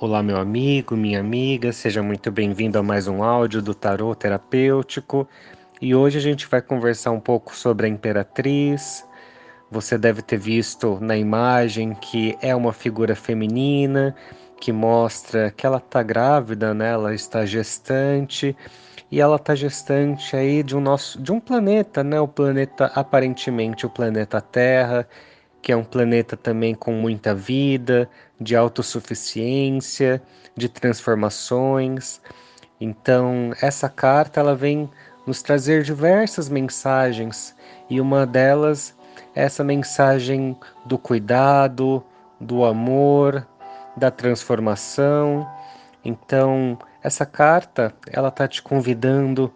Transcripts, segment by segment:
Olá, meu amigo, minha amiga, seja muito bem-vindo a mais um áudio do Tarot Terapêutico. E hoje a gente vai conversar um pouco sobre a Imperatriz. Você deve ter visto na imagem que é uma figura feminina que mostra que ela está grávida, né? Ela está gestante e ela está gestante aí de um nosso, de um planeta, né? O planeta aparentemente o planeta Terra que é um planeta também com muita vida, de autossuficiência, de transformações. Então, essa carta ela vem nos trazer diversas mensagens e uma delas é essa mensagem do cuidado, do amor, da transformação. Então, essa carta ela está te convidando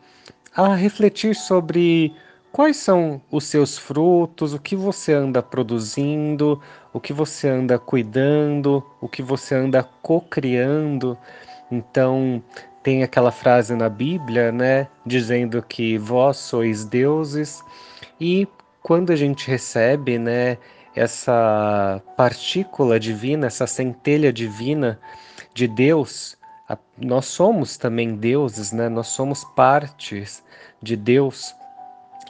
a refletir sobre Quais são os seus frutos? O que você anda produzindo? O que você anda cuidando? O que você anda co-criando? Então, tem aquela frase na Bíblia, né, dizendo que vós sois deuses, e quando a gente recebe, né, essa partícula divina, essa centelha divina de Deus, nós somos também deuses, né? Nós somos partes de Deus.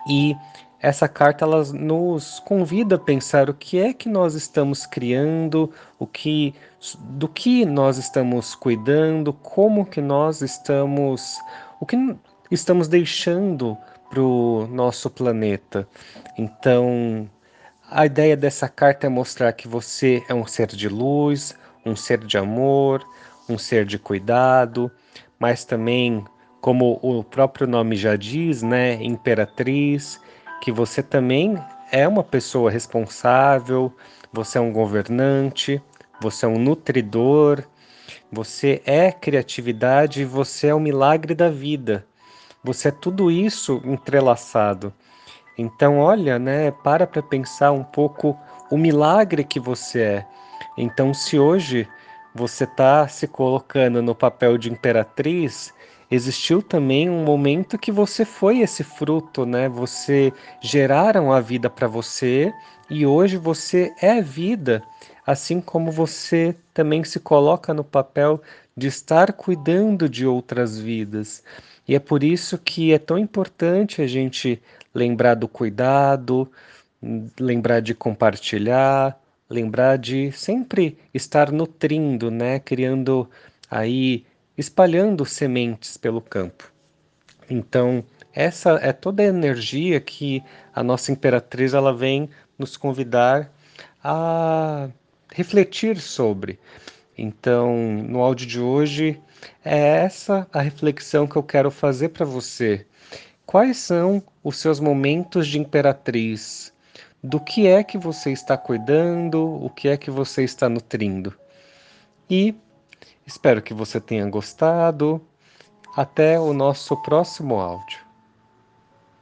E essa carta ela nos convida a pensar o que é que nós estamos criando, o que do que nós estamos cuidando, como que nós estamos, o que estamos deixando para o nosso planeta. Então, a ideia dessa carta é mostrar que você é um ser de luz, um ser de amor, um ser de cuidado, mas também como o próprio nome já diz, né, imperatriz, que você também é uma pessoa responsável, você é um governante, você é um nutridor, você é criatividade, você é o milagre da vida. Você é tudo isso entrelaçado. Então, olha, né, para para pensar um pouco o milagre que você é. Então, se hoje você está se colocando no papel de imperatriz, existiu também um momento que você foi esse fruto, né? Você geraram a vida para você e hoje você é vida, assim como você também se coloca no papel de estar cuidando de outras vidas. E é por isso que é tão importante a gente lembrar do cuidado, lembrar de compartilhar, lembrar de sempre estar nutrindo, né, criando aí espalhando sementes pelo campo. Então, essa é toda a energia que a nossa imperatriz ela vem nos convidar a refletir sobre. Então, no áudio de hoje, é essa a reflexão que eu quero fazer para você. Quais são os seus momentos de imperatriz? Do que é que você está cuidando? O que é que você está nutrindo? E Espero que você tenha gostado. Até o nosso próximo áudio.